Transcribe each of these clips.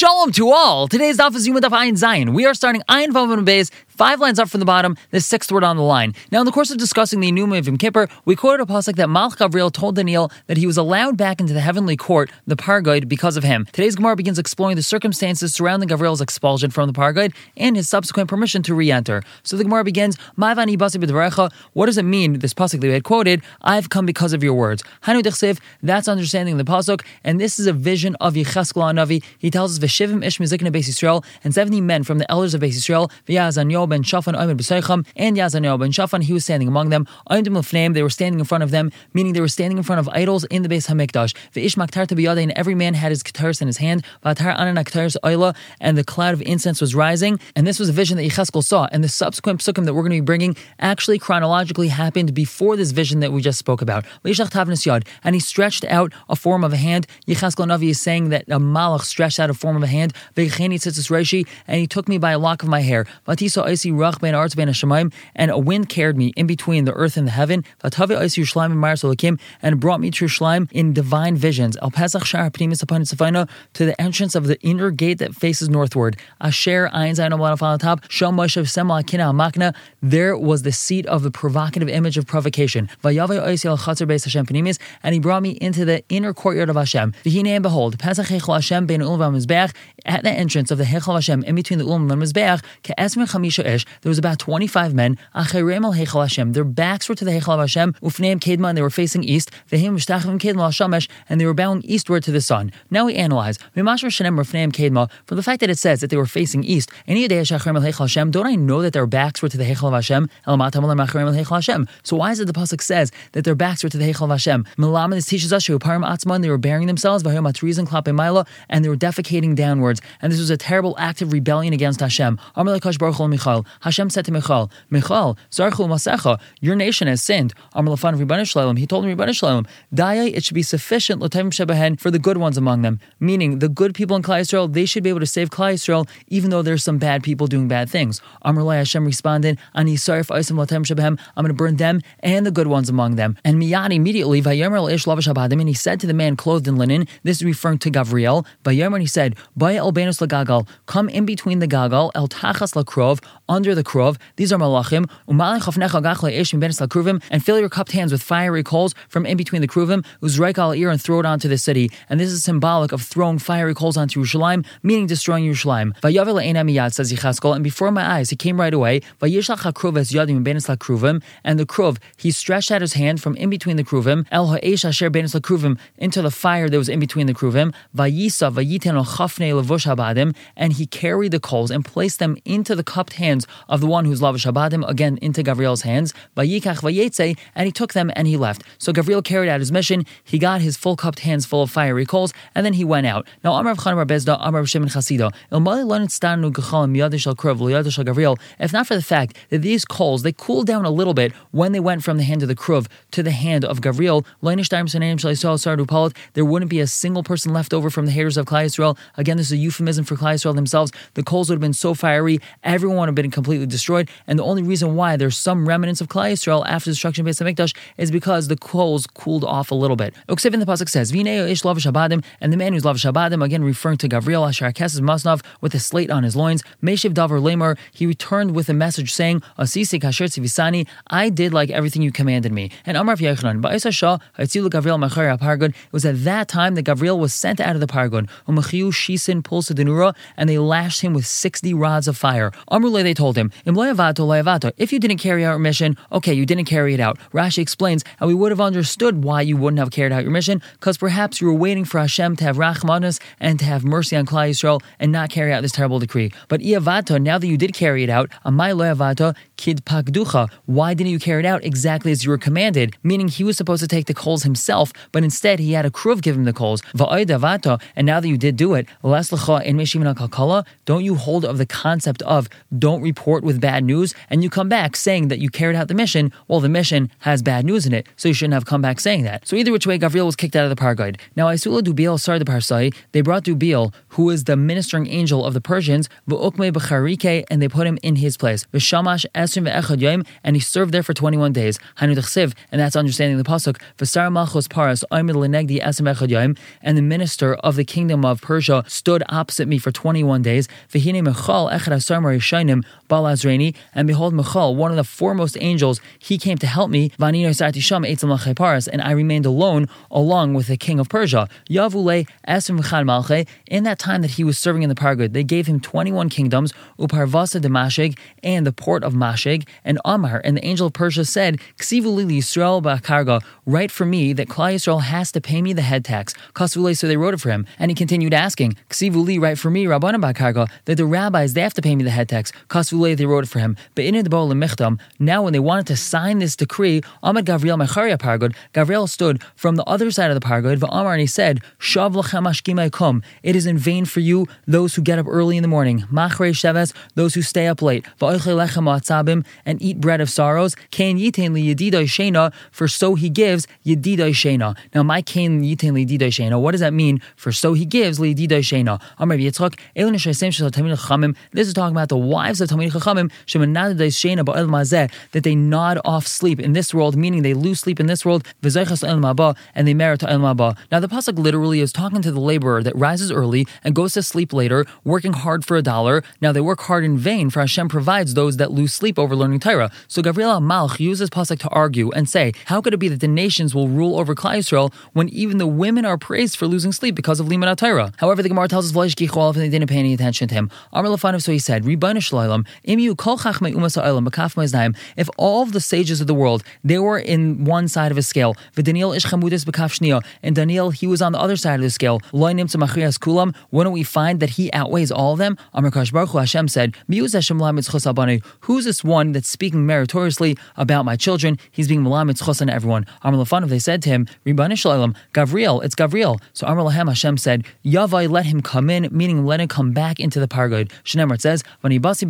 Shalom to all. Today's daf is Yoma Daf Ayin Zayin. We are starting Ayin Vav Beis, five lines up from the bottom, the sixth word on the line. Now, in the course of discussing the Enuma of Yom Kippur, we quoted a pasuk that Malach Gavriel told Daniel that he was allowed back into the heavenly court, the Pargoid, because of him. Today's Gemara begins exploring the circumstances surrounding Gavriel's expulsion from the Pargoid and his subsequent permission to re-enter. So the Gemara begins, Ma'avani Basi. What does it mean? This pasuk that we had quoted, I've come because of your words. Hanu Dechsev. That's understanding the pasuk, and this is a vision of Yecheskel Navi. He tells us Veshivim Ish Mizikna Beis Yisrael, and 70 men from the elders of Beis Yisrael, ben Shafan Oimed B'Seicham, and Yazanyo ben Shafan, he was standing among them. Oimdim Lefneim, they were standing in front of them, meaning they were standing in front of idols in the Beis Hamikdash. V'ish Maktar Tabiyade, and every man had his kataris in his hand. V'atar Anan Kataris Oila, and the cloud of incense was rising. And this was a vision that Yecheskel saw. And the subsequent psukim that we're going to be bringing actually chronologically happened before this vision that we just spoke about. And he stretched out a form of a hand. Yecheskel Navi is saying that a malach stretched out a form of a hand and he took me by a lock of my hair. And a wind carried me in between the earth and the heaven. And brought me to Yerushalayim in divine visions. Shahpanimus upon it's to the entrance of the inner gate that faces northward. Asher, Ayn Zinobana Top, Shom Moshev Semalakina Makna, there was the seat of the provocative image of provocation. And he brought me into the inner courtyard of Hashem. And behold, at the entrance of the Hechal Hashem, in between the Ulam and the Mizbeach, Ke'esmer Chamisha Ish, there was about 25 men, Acherem al Hechal Hashem, their backs were to the Hechal of Hashem, Ufneim Kedma, and they were facing east, Vehim Mishtachim Kedma al and they were bowing eastward to the sun. Now we analyze, Mimash Shenem Rafneim Kedma, from the fact that it says that they were facing east, any day Acherem al Hechal Hashem, don't I know that their backs were to the Hechal of Hashem? Elamatam al Acherem al Hashem. So why is it the Pasuk says that their backs were to the Hechal of Hashem? Milam, this teaches us, Parim Atzman, they were bearing themselves, Vahim Atrizan Klape Mila, and they were defecating downwards. And this was a terrible act of rebellion against Hashem. Hashem said to Michal, Michal, your nation has sinned. He told him, it should be sufficient for the good ones among them. Meaning, the good people in Klal Yisrael, they should be able to save Klal Yisrael, even though there's some bad people doing bad things. Hashem responded, I'm going to burn them and the good ones among them. And Miyad immediately, and he said to the man clothed in linen, this is referring to Gavriel, and he said, Baya el benus lagagal, come in between the gagal, el tachas lakrov, under the krov. These are malachim. And fill your cupped hands with fiery coals from in between the kruvim. Uzraik al ear and throw it onto the city. And this is symbolic of throwing fiery coals onto Yerushalayim, meaning destroying Yerushalayim. says Yechaskel, and before my eyes he came right away. And the kruv, he stretched out his hand from in between the kruvim, el ha'esh asher benis kruvim, into the fire that was in between the kruvim. Vayisa vayiten levush habadim, and he carried the coals and placed them into the cupped hands of the one who's lavish habadim, again into Gabriel's hands. Vayikach vayetze, and he took them and he left. So Gabriel carried out his mission. He got his full cupped hands full of fiery coals, and then he went out. Now Amar Chan Bezda, Amar of Shimon Chasida, if not for the fact that these coals they cooled down a little bit when they went from the hand of the Kruv to the hand of Gavriel, there wouldn't be a single person left over from the haters of Klal Yisrael. Again, this is a euphemism for Yisrael themselves. The coals would have been so fiery, everyone would have been completely destroyed. And the only reason why there's some remnants of Yisrael after the destruction of Beis Hamikdash is because the coals cooled off a little bit. Uksiv in the pasuk says, "Vinei ish lavish habadim," and the man who's lavish habadim, again referring to Gavriel Asher Kesses Masnav with a slate on his loins. Meshiv davar lemar, he returned with a message saying, "Asisi kasher tzivisani, I did like everything you commanded me." And Amar Yechanan, Ba'isa Shah, Gavriel Machar Pargon. It was at that time that Gavriel was sent out of the Pargon. Shisin Pulsa Denura, and they lashed him with 60 rods of fire. Amrule, they told him, If you didn't carry out your mission, okay, you didn't carry it out. Rashi explains and we would have understood why you wouldn't have carried out your mission, because perhaps you were waiting for Hashem to have rachmanas and to have mercy on Klal Yisrael and not carry out this terrible decree. But Iavato, now that you did carry it out, Amai Loyavato, Kid Pakducha, why didn't you carry it out exactly as you were commanded? Meaning he was supposed to take the coals himself, but instead he had a kruv give him the coals. And now that you did do it, don't you hold of the concept of don't report with bad news? And you come back saying that you carried out the mission, well, the mission has bad news in it, so you shouldn't have come back saying that. So either which way, Gavriel was kicked out of the Parguide. Now, Isula Dubiel started the Parsai, they brought Dubiel, who is the ministering angel of the Persians, and they put him in his place. And he served there for 21 days. And that's understanding the pasuk. Paras lenegdi and the minister of the kingdom of Persia stood opposite me for 21 days. Balazreni, and behold Michal, one of the foremost angels, he came to help me. And I remained alone along with the king of Persia. Yavule esrim. In that time that he was serving in the Pargud, they gave him 21 kingdoms, uparvasa de Mashig, and the port of Mashig, and Amar, and the angel of Persia said, Ksivu lili Yisrael ba'karga, write for me that Klal Yisrael has to pay me the head tax. Kasvule, so they wrote it for him. And he continued asking, Ksivu li, write for me, Rabbana ba'karga, that the rabbis, they have to pay me the head tax. Kasvule, they wrote it for him. But in the Michtam, now when they wanted to sign this decree, Ahmed Gavriel Mecharia Pargud, Gavriel stood from the other side of the Pargud, Va'amar, and he said, Shav kum. It is in vain for you, those who get up early in the morning. Machrei sheves, those who stay up late. And eat bread of sorrows. Kain yitain li yedidai shena, for so he gives yedidai shena. Now, my kain yitain li yedidai shena, what does that mean? For so he gives li yedidai shena. Amar Yitzchak, elin. This is talking about the wives of tamid that they nod off sleep in this world, meaning they lose sleep in this world, and they merit el maba. Now, the pasuk literally is talking to the laborer that rises early and goes to sleep later, working hard for a dollar. Now, they work hard in vain, for Hashem provides those that lose sleep over learning Torah. So Gabriel Malch uses pasuk to argue and say, how could it be that the nations will rule over Klal Yisrael when even the women are praised for losing sleep because of Limud Torah? However, the Gemara tells us and they didn't pay any attention to him. Lefanov, so he said, If all of the sages of the world they were in one side of a scale, and Daniel he was on the other side of the scale. Wouldn't we find that he outweighs all of them? Hashem said, Who's this one that's speaking meritoriously about my children? He's being malamitz chos on everyone. They said to him, Gavriel, it's Gavriel. So Amar Lahem Hashem said, Yavai, let him come in, meaning let him come back into the Pargod. Shnemer, it says, Vanibasi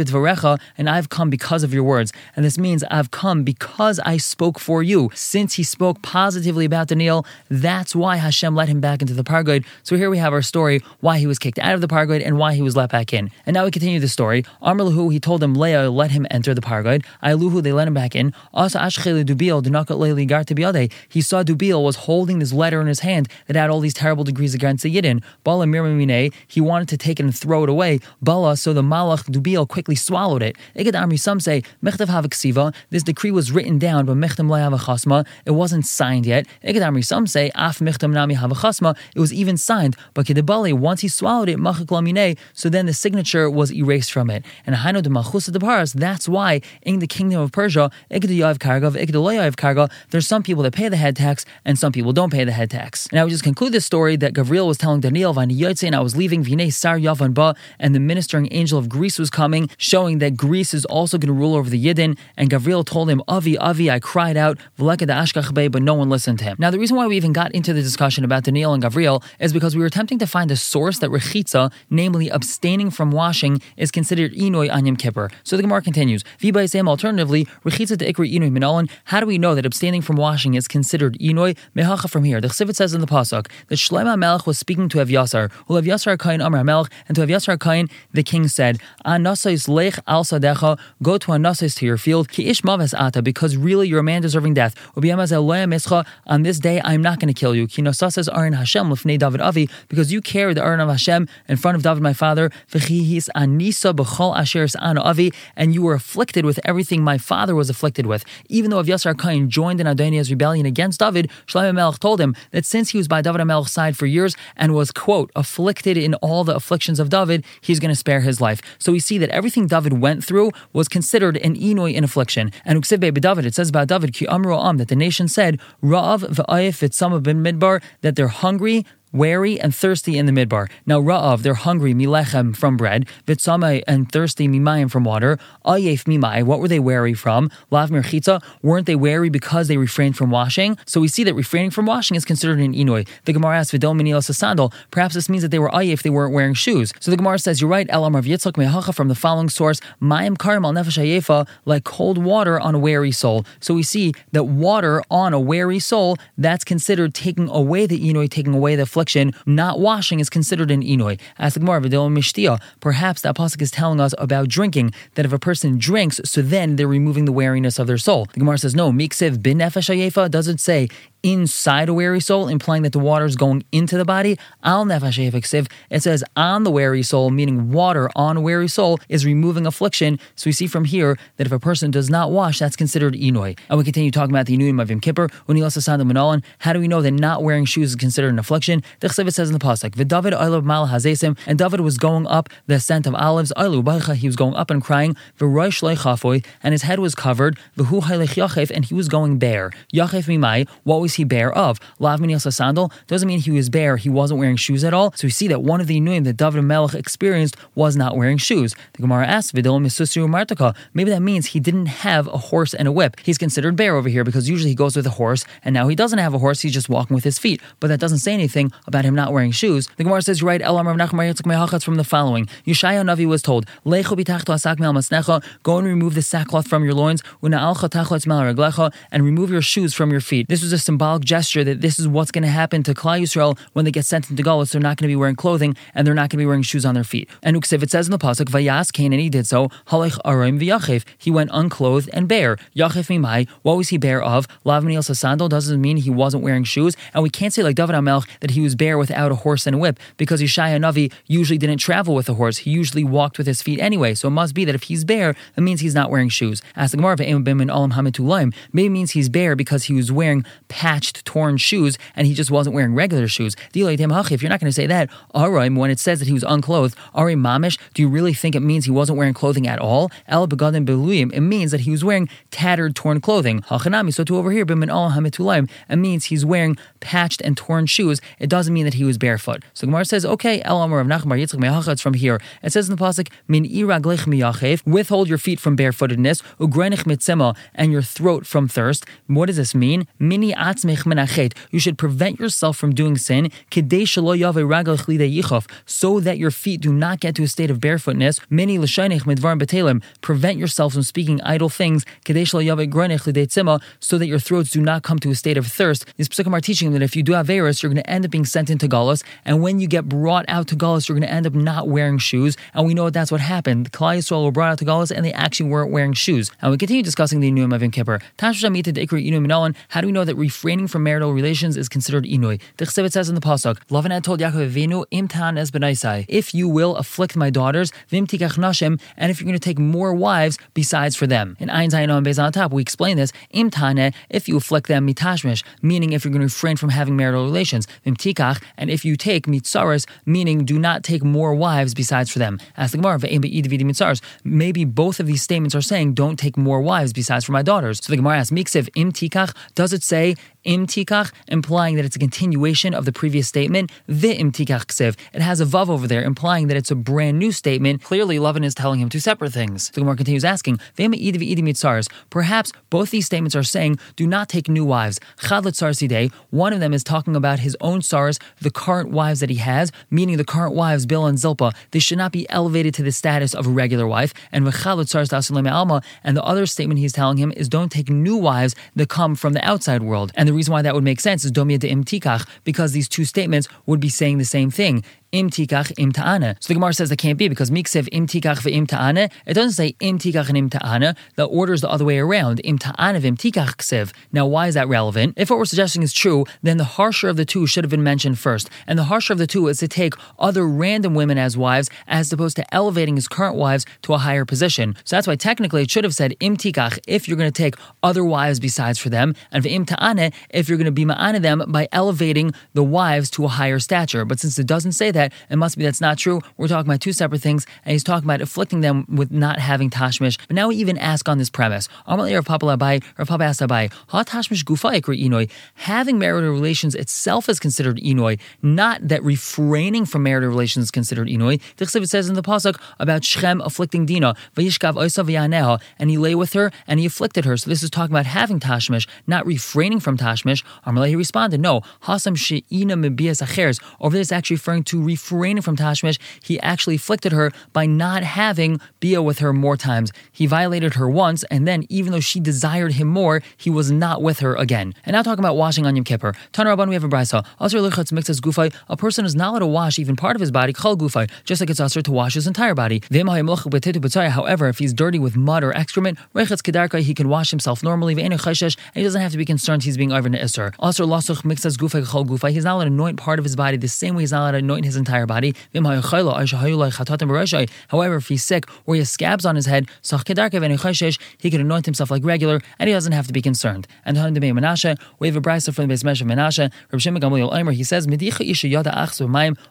and I've come because of your words. And this means I've come because I spoke for you. Since he spoke positively about Daniel, that's why Hashem let him back into the Pargod. So here we have our story, why he was kicked out of the Pargod and why he was let back in. And now we continue the story. Amr Lahu, he told him, Leah, let him enter the Pargod. Ailuhu, they let him back in. Asa Ashchele Dubil, He saw Dubil was holding this letter in his hand that had all these terrible degrees against the Yidden. Bala Mirmamine, he wanted to take it and throw it away. Bala, so the Malach Dubil quickly swallowed it. Igad Amri, some say, this decree was written down, but it wasn't signed yet. Some say, Af it was even signed, but once he swallowed it, so then the signature was erased from it. And de de Paras, that's why in the kingdom of Persia, there's some people that pay the head tax and some people don't pay the head tax. And I would just conclude this story that Gabriel was telling Daniel, and I was leaving and the ministering angel of Greece was coming, showing that Greece is also going to rule over the Yidden. And Gabriel told him, Avi, Avi, I cried out, but no one listened to him. Now, the reason why we even got into the discussion about Daniel and Gabriel is because we were attempting to find a source that Rechitza, namely abstaining from washing, is considered Inoy on Kippur. So the Gemara continues, Vibai alternatively, Rechitza de Ikri Inoi Minalan, how do we know that abstaining from washing is considered Inoy? Mehacha from here. The Chsivit says in the Pasuk that Shlomo Melech was speaking to Avyasar, who Avyasar Kain Amr Melech, and to Avyasar Kain, the king said, lech go to Anasais to your field, ish ata, because really you're a man deserving death. On this day I am not going to kill you. Aron Hashem Avi, because you carried the Aron of Hashem in front of David my father, and you were afflicted with everything my father was afflicted with. Even though Avyasar Kain joined in Adoniah's rebellion against David, Shlomo Melech told him that since he was by David Melech's side for years and was, quote, afflicted in all the afflictions of David, he's going to spare his life. So we see that everything David went through was considered an inoi in affliction. And Uksib David, it says about David, Ki Amru Am, that the nation said, Ra'av v'ayif v'tzama bin midbar, that they're hungry, Wary and thirsty in the midbar. Now ra'av, they're hungry, milechem from bread, vitsamai and thirsty mimayim from water, ayef mimai, what were they wary from? Lav mirchitza, weren't they wary because they refrained from washing? So we see that refraining from washing is considered an inoi. The Gemara asks, vidom minilas a sandal, perhaps this means that they were ayef, they weren't wearing shoes. So the Gemara says, you're right, elam of yitzchak mehacha from the following source, mayim karim al nefesh ayefa, like cold water on a wary soul. So we see that water on a wary soul, that's considered taking away the inoi, taking away the affliction, not washing is considered an inoy. As the Gemara, perhaps that pasuk is telling us about drinking, that if a person drinks, so then they're removing the weariness of their soul. The Gemara says, no, miksev bin nefesh doesn't say inside a weary soul, implying that the water is going into the body. Al nefesh it says on the weary soul, meaning water on a weary soul is removing affliction. So we see from here that if a person does not wash, that's considered inoy. And we continue talking about the inuim of Yom Kippur. When he lost the Sandomanolan, how do we know that not wearing shoes is considered an affliction? The Chesed says in the pasuk, "V'David olav mal hazesim," and David was going up the ascent of olives. He was going up and crying. And his head was covered. And he was going bare. What was was he bare of? Lav a sandal doesn't mean he was bare, he wasn't wearing shoes at all. So we see that one of the Inuim that David Melech experienced was not wearing shoes. The Gemara asks, Martaka, maybe that means he didn't have a horse and a whip. He's considered bare over here because usually he goes with a horse, and now he doesn't have a horse, he's just walking with his feet. But that doesn't say anything about him not wearing shoes. The Gemara says, right, Elam Rav Nachman from the following. Yeshaya Navi was told, Go and remove the sackcloth from your loins, and remove your shoes from your feet. This was a symbol symbolic gesture that this is what's going to happen to Klal Yisrael when they get sent into Galus. They're not going to be wearing clothing and they're not going to be wearing shoes on their feet. And Uksiv, it says in the pasuk, Vayas Cain, and he did so. Arim. He went unclothed and bare. Yachev mimai. What was he bare of? Lav sandal doesn't mean he wasn't wearing shoes. And we can't say like David Amelch that he was bare without a horse and a whip because Yeshaya Navi usually didn't travel with a horse. He usually walked with his feet anyway. So it must be that if he's bare, it means he's not wearing shoes. As the Gemara maybe means he's bare because he was wearing patched, torn shoes and he just wasn't wearing regular shoes. If you're not going to say that, when it says that he was unclothed, do you really think it means he wasn't wearing clothing at all? It means that he was wearing tattered, torn clothing. So to over here, it means he's wearing patched and torn shoes. It doesn't mean that he was barefoot. So Gemara says, okay, Me'achats from here. It says in the Pasuk, Min withhold your feet from barefootedness, and your throat from thirst. What does this mean? Mini you should prevent yourself from doing sin, so that your feet do not get to a state of barefootness. Many prevent yourself from speaking idle things, so that your throats do not come to a state of thirst. These psukim are teaching that if you do have virus, you're going to end up being sent into Galus, and when you get brought out to Galus, you're going to end up not wearing shoes. And we know that that's what happened. The Klal Yisrael were brought out to Galus, and they actually weren't wearing shoes. And we continue discussing the Inuim of Yom Kippur. How do we know that refraining from marital relations is considered inui. The Chesed says in the pasuk, Lavan had told Yaakov Avinu, Im es benaisai. If you will afflict my daughters, vim tikach nashim, and if you're going to take more wives besides for them. In Ein Zayin on Bez on top, we explain this. Im if you afflict them mitashmish, meaning if you're going to refrain from having marital relations. Vim tikach, and if you take mitzaras, meaning do not take more wives besides for them. As the Gemara. Maybe both of these statements are saying don't take more wives besides for my daughters. So the Gemara asks, Miksiv im tikach, does it say im tikach, implying that it's a continuation of the previous statement. The im ksev. It has a vav over there, implying that it's a brand new statement. Clearly, Lovin is telling him two separate things. The Gemara continues asking, Perhaps both these statements are saying, do not take new wives. One of them is talking about his own tzaros, the current wives that he has, meaning the current wives, Bilhah and Zilpa. They should not be elevated to the status of a regular wife. And and the other statement he's telling him is don't take new wives that come from the outside world. And the reason why that would make sense is domia de imtikach, because these two statements would be saying the same thing im tikach im. So the Gemara says that can't be because miksev im tikach ve'im. It doesn't say im tikach and im. The order is the other way around. Im ta'ana tikach ksev. Now, why is that relevant? If what we're suggesting is true, then the harsher of the two should have been mentioned first. And the harsher of the two is to take other random women as wives as opposed to elevating his current wives to a higher position. So that's why technically it should have said im tikach if you're going to take other wives besides for them, and ve'im if you're going to be ma'ana them by elevating the wives to a higher stature. But since it doesn't say that, that it must be that's not true. We're talking about two separate things, and he's talking about afflicting them with not having tashmish. But now we even ask on this premise. Having marital relations itself is considered inoy, not that refraining from marital relations is considered inoy. The says in the pasuk about Shechem afflicting Dina, and he lay with her and he afflicted her. So this is talking about having tashmish, not refraining from tashmish. Amalei responded, no. Hasam she'ina mebias acheres. Over this, actually referring to refraining from tashmish, he actually afflicted her by not having bia with her more times. He violated her once, and then even though she desired him more, he was not with her again. And now talking about washing on Yom Kippur. Tana Rabban, we have a brisa. A person is not allowed to wash even part of his body, chal gufay, just like it's usher to wash his entire body. However, if he's dirty with mud or excrement, he can wash himself normally, and he doesn't have to be concerned he's being over an isser. Also, lasuch mixas gufay chal gufay. He's not allowed to anoint part of his body the same way he's not allowed to anoint his entire body. However, if he's sick or he has scabs on his head, he can anoint himself like regular, and he doesn't have to be concerned. And we have a brisa from the base measure Menashe. He says,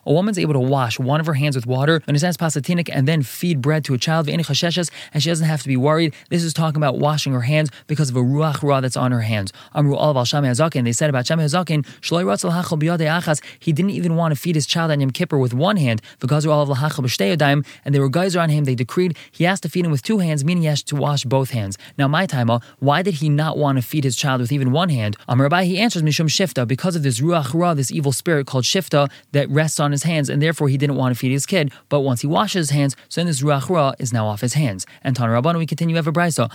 A woman's able to wash one of her hands with water, and his hands pasatinik, and then feed bread to a child, and she doesn't have to be worried. This is talking about washing her hands because of a ruach ra that's on her hands. Amru of Hazakin, they said about Shammai Hazakin, he didn't even want to feed his child on Yom Kippur with one hand, because all of and they were geyser on him, they decreed he has to feed him with two hands, meaning he has to wash both hands. Now, my time, why did he not want to feed his child with even one hand? Amr Rabbi, he answers Mishum Shifta, because of this Ruach Ra, this evil spirit called Shifta that rests on his hands, and therefore he didn't want to feed his kid. But once he washes his hands, so then this Ruach Ra is now off his hands. And Tan Rabban, we continue ever brisa.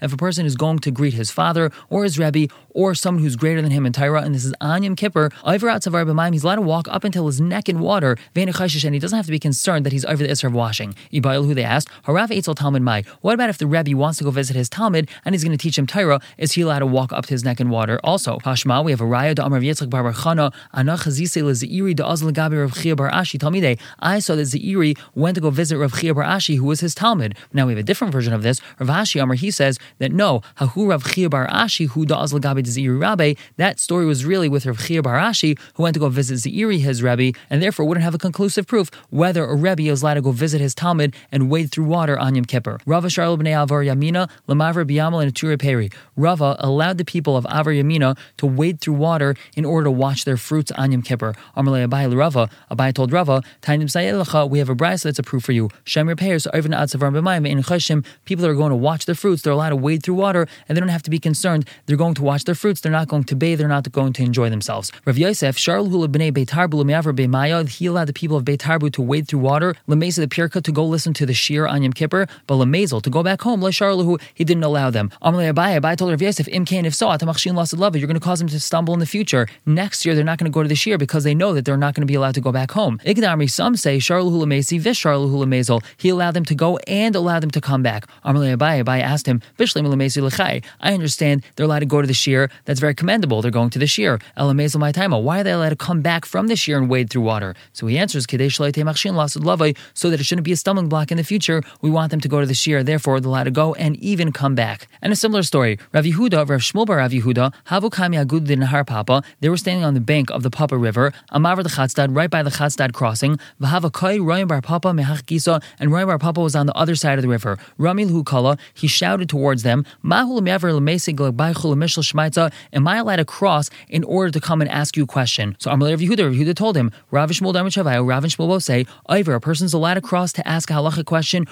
If a person is going to greet his father or his Rebbe or someone who's greater than him in Tyra, and this is Anyam Kippur, he's allowed to walk up until his neck in water, and he doesn't have to be concerned that he's over the Isra of washing. Ibail, who they asked, Harav Eitzel Talmud Mai. What about if the Rebbe wants to go visit his Talmud and he's going to teach him Tyra? Is he allowed to walk up to his neck in water? Also, Hashma, we have a Raya da Amar Yitzchak Bar Chana, Anach Hazise Lezeiri da Azl Gabi Rav Chia Bar Ashi Talmide. I saw that Zeiri went to go visit Rav Chia Bar Ashi, who was his Talmud. Now we have a different version of this. Rav Ashi Amar, he says that no, Hahu Rav Chia Bar Ashi, who da Azl Gabi Zeiri Rabbe, that story was really with Rav Chia Bar Ashi, who went to go visit Zeiri, his Rebbe, and therefore wouldn't have a conclusive proof whether a Rebbe is allowed to go visit his Talmud and wade through water on Yom Kippur. Rava Sharl b'nei Avar Yamina, Lamavra Biyamal and Atura Peri. Rava allowed the people of Avar Yamina to wade through water in order to wash their fruits on Yom Kippur. Amalei Abai Rava, Abai told Rava, Tainim Sayelacha, we have a brisa that's a proof for you. Shem repairs, Ivan Atzavar B'mayim, in Chashim, people are going to watch their fruits, they're allowed to wade through water and they don't have to be concerned. They're going to watch their fruits, they're not going to bathe, they're not going to enjoy themselves. Rav Yosef, Sharl Hula B'nei Beitar B'lumiavra B'maya, he allowed the people of Beitarbu to wade through water, Lamesa the Pirka to go listen to the Shir on Yom Kippur, but Lamazel to go back home, Lasharlahu, he didn't allow them. Amalei Abai, Abai told Rav Yosef, Imkain, if so, Atamachshin Lasad Lava, you're going to cause them to stumble in the future. Next year, they're not going to go to the Shir because they know that they're not going to be allowed to go back home. Igdamri, some say, Sharlahu Lamesi, he allowed them to go and allowed them to come back. Amalei Abai, Abai asked him, Bishlim Lamesi Lechai, I understand they're allowed to go to the Shir, that's very commendable, they're going to the Shir. Elamazel time, why are they allowed to come back from the Shir and wade through water? So he answers, Kadesh so that it shouldn't be a stumbling block in the future. We want them to go to the Shir, therefore they're allowed to go and even come back. And a similar story, Rav Yehuda, Rav Shmuel Bar Rav Yehuda, Havu Kami Agud Har Papa, they were standing on the bank of the Papa River, Amavar the Chatzdad, right by the Chatzdad crossing, Vahava Kai, Ryan Bar Papa, Mehach Gisa, and Ryan Bar Papa was on the other side of the river. Ramil Hukala, he shouted towards them, Mahul Mever Lemesig Baichul Mishal Shmaitza, am I allowed to cross in order to come and ask you a question? So Amalei Rav Yehuda, Yehuda told him, Rav Shmuel Damachavayo, Rav Shmuel will say, Iver, a person's allowed to cross to ask a halacha question,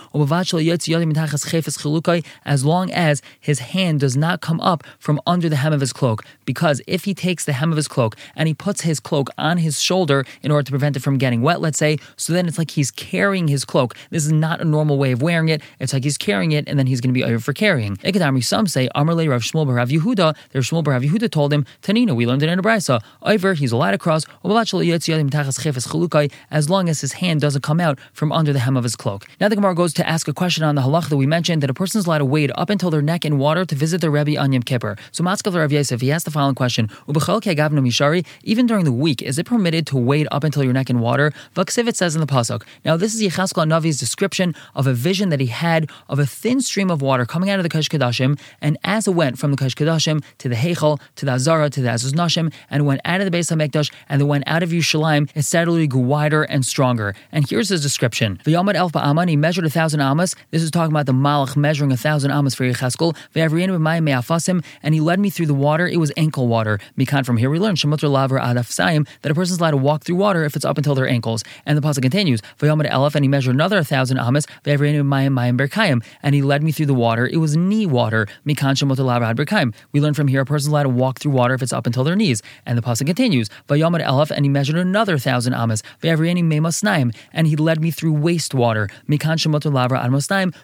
as long as his hand does not come up from under the hem of his cloak. Because if he takes the hem of his cloak and he puts his cloak on his shoulder in order to prevent it from getting wet, let's say, so then it's like he's carrying his cloak. This is not a normal way of wearing it. It's like he's carrying it and then he's going to be over for carrying. Some say, Amarle Rav Shmuel Rav Yehuda, the Shmuel Rav Yehuda told him, Tanina, we learned it in a brisa. Iver, he's allowed to cross, as long as his hand doesn't come out from under the hem of his cloak. Now the Gemara goes to ask a question on the halach that we mentioned that a person is allowed to wade up until their neck in water to visit their Rebbe on Yom Kippur. So Matzkav Rav Yosef, he asked the following question: Even during the week, is it permitted to wade up until your neck in water? Vaksivit says in the pasuk. Now this is Yechaskel Navi's description of a vision that he had of a thin stream of water coming out of the Kodesh Kadashim, and as it went from the Kodesh Kadashim to the Heichal to the Azara to the Ezras Nashim, and went out of the Beis Hamikdash and then went out of Yerushalayim, it steadily grew wider and stronger. And here's his description: V'yamad elf ba'aman, he measured a thousand amas. This is talking about the Malach measuring a thousand amas for Yecheskel. And he led me through the water. It was ankle water. Mikan from here we learn Shemutter Laver Adaf Saim that a person's allowed to walk through water if it's up until their ankles. And the pasuk continues, Vayomad Elef, and he measured another thousand amas, Ve'avrenu Mayim Mayim Berkayim, and he led me through the water. It was knee water. Mikan Shemutter Laver Ad Berkayim. We learn from here a person's allowed to walk through water if it's up until their knees. And the pasuk continues, Vayomad Elef, and he measured another thousand amas, Ve'avrenu Memas Naim, and he led me through wastewater. Mikan Shemutter Laver Ad.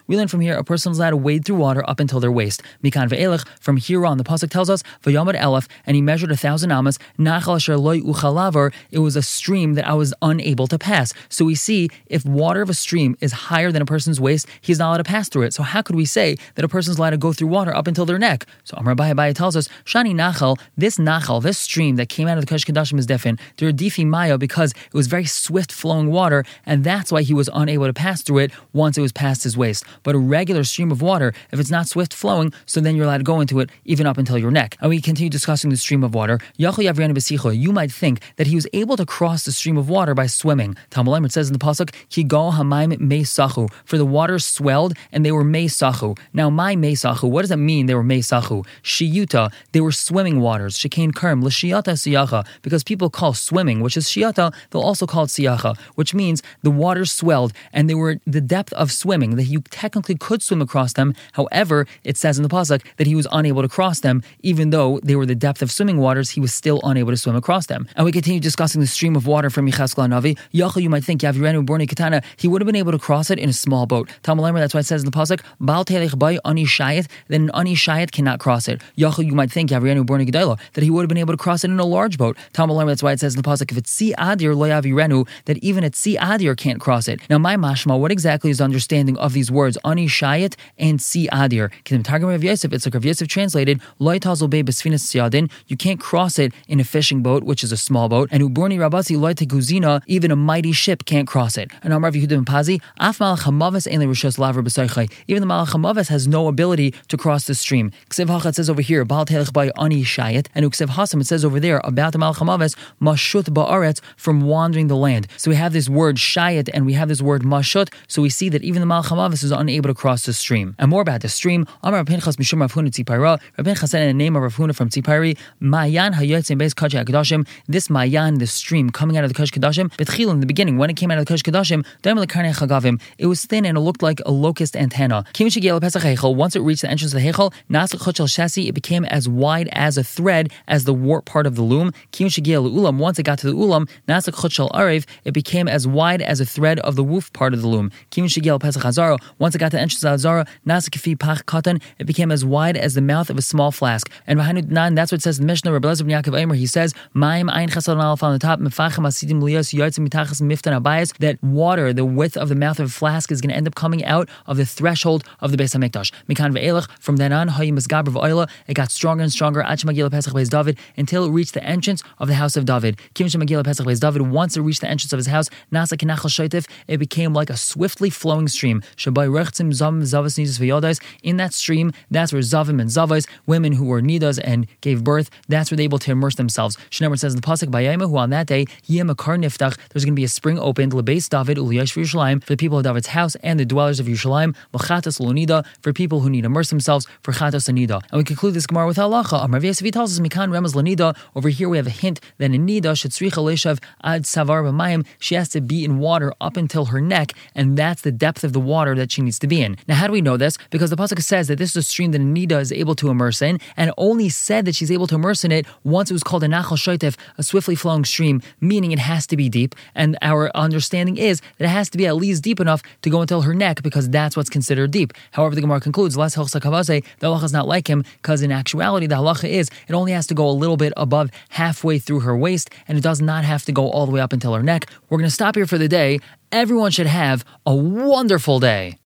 We learn from here a person's allowed to wade through water up until their waist. Mikan Ve'elech, from here on, the pasuk tells us, Vayomad Elef, and he measured a thousand amas, Nachal Asher Loy Uchalavar, it was a stream that I was unable to pass. So we see if water of a stream is higher than a person's waist, he's not allowed to pass through it. So how could we say that a person's allowed to go through water up until their neck? So Amar Abaya tells us, Shani Nachal, this Nachal, this stream that came out of the Kodesh Kadashim is different. They're a Difi Maya because it was very swift flowing water, and that's why he was unable to pass through it once it was past his waist. But a regular stream of water, if it's not swift flowing, so then you're allowed to go into it even up until your neck. And we continue discussing the stream of water. You might think that he was able to cross the stream of water by swimming. Talmud it says in the pasuk, "Ki go hamaim me sachu," for the waters swelled and they were me sachu. Now, my me sachu, what does that mean? They were me sachu. Shiyuta, they were swimming waters. Shekain kerm l'shiyata siyacha, because people call swimming, which is shiyata, they'll also call it siyacha, which means the waters swelled and they were the depth of swimming that you technically could swim across them. However, it says in the pasuk that he was unable to cross them, even though they were the depth of swimming waters. He was still unable to swim across them. And we continue discussing the stream of water from Yechazkel Navi. Yachal, you might think Yavirenu Borni Katana, he would have been able to cross it in a small boat. Talmud that's why it says in the pasuk, Bal bay ani shayat, then an ani shayat cannot cross it. Yachal, you might think Yavirenu Borni Gedaila, that he would have been able to cross it in a large boat. Talmud that's why it says in the pasuk, if it's si adir lo yavirenu, that even at si adir can't cross it. Now, my mashma, what exactly is the understanding of these words ani shayat and si adir? Can the Targum of Yosef, it's like Rav Yosef translated, loy tazul be besfinas you can't cross it in a fishing boat, which is a small boat, and uborni rabasi loy teguzina, even a mighty ship can't cross it. And Amar Yehudim Pazi, af malach hamavis ein rishos. Even the malach hamavis has no ability to cross the stream. Ksiv hachat says over here, bal telech by ani shayet, and uksiv hasam it says over there about the malach hamavis mashut ba'aretz from wandering the land. So we have this word shayet and we have this word mashut. So we see that even the malach hamavis is unable to cross the stream. And more about the stream, Amar Pinchas mishum Rav Huna Tzipayra. Rav Pinchas said in the name of Rav Huna from Tzipayri, Mayan beis kacha kadashim. This Mayan, the stream coming out of the Kodesh Kadashim, Betchil in the beginning, when it came out of the Kodesh Chagavim, it was thin and it looked like a locust antenna. Once it reached the entrance of the Hechel, Shasi, it became as wide as a thread as the warp part of the loom. Ulam, once it got to the Ulam, Arev, it became as wide as a thread of the woof part of the loom. Once it got to the entrance of Azara, Pach Katan, it became as wide as the mouth of a small flask. And that's what it says in the Mishnah, Rabbi Lezer Yaakov Eimer, he says, Maim Ein Chasal on the top, Mefachim Asidim Lios Yotzim Mitachas Miftan Abayas, that water, the width of the mouth of a flask, is going to end up coming out of the threshold of the Beis Hamikdash. Mikan ve'elach, from then on, Hayim Gaber V'oila, it got stronger and stronger, Ach Magila Pesach Beis David, until it reached the entrance of the house of David. Kim Magila Pesach Beis David, once it reached the entrance of his house, Nasa Kinachal Shaitif, it became like a swiftly flowing stream. Shabai Rechtzim Zav Zavas Nidus V'yodais, in that stream, that's where Zavim and Zavais, women who were Nidas and gave birth, that's where they're able to immerse themselves. Shnemer says in the Pasuk, who on that day, Niftach, there's going to be a spring opened, Lebeis David, Uliyash Yerushalayim, for the people of David's house and the dwellers of Yerushalayim, Machatas Lonida, for people who need to immerse themselves, for Chatas Anida. And we conclude this Gemara with halacha. Amar Vyesavi tells us, Mikan Remaz Lanida, over here we have a hint that a Nida should leshav ad savar b'mayim, she has to be in water up until her neck, and that's the depth of the water that she needs to be in. Now, how do we know this? Because the Pasuk says that this is a stream that a Nida is able to immerse in, and only said that she's able to immerse in it once it was called a Nachal Shoitef, a swiftly flowing stream, meaning it has to be deep. And our understanding is that it has to be at least deep enough to go until her neck because that's what's considered deep. However, the Gemara concludes, kavazi, the halacha is not like him because in actuality, the halacha is it only has to go a little bit above halfway through her waist and it does not have to go all the way up until her neck. We're going to stop here for the day. Everyone should have a wonderful day.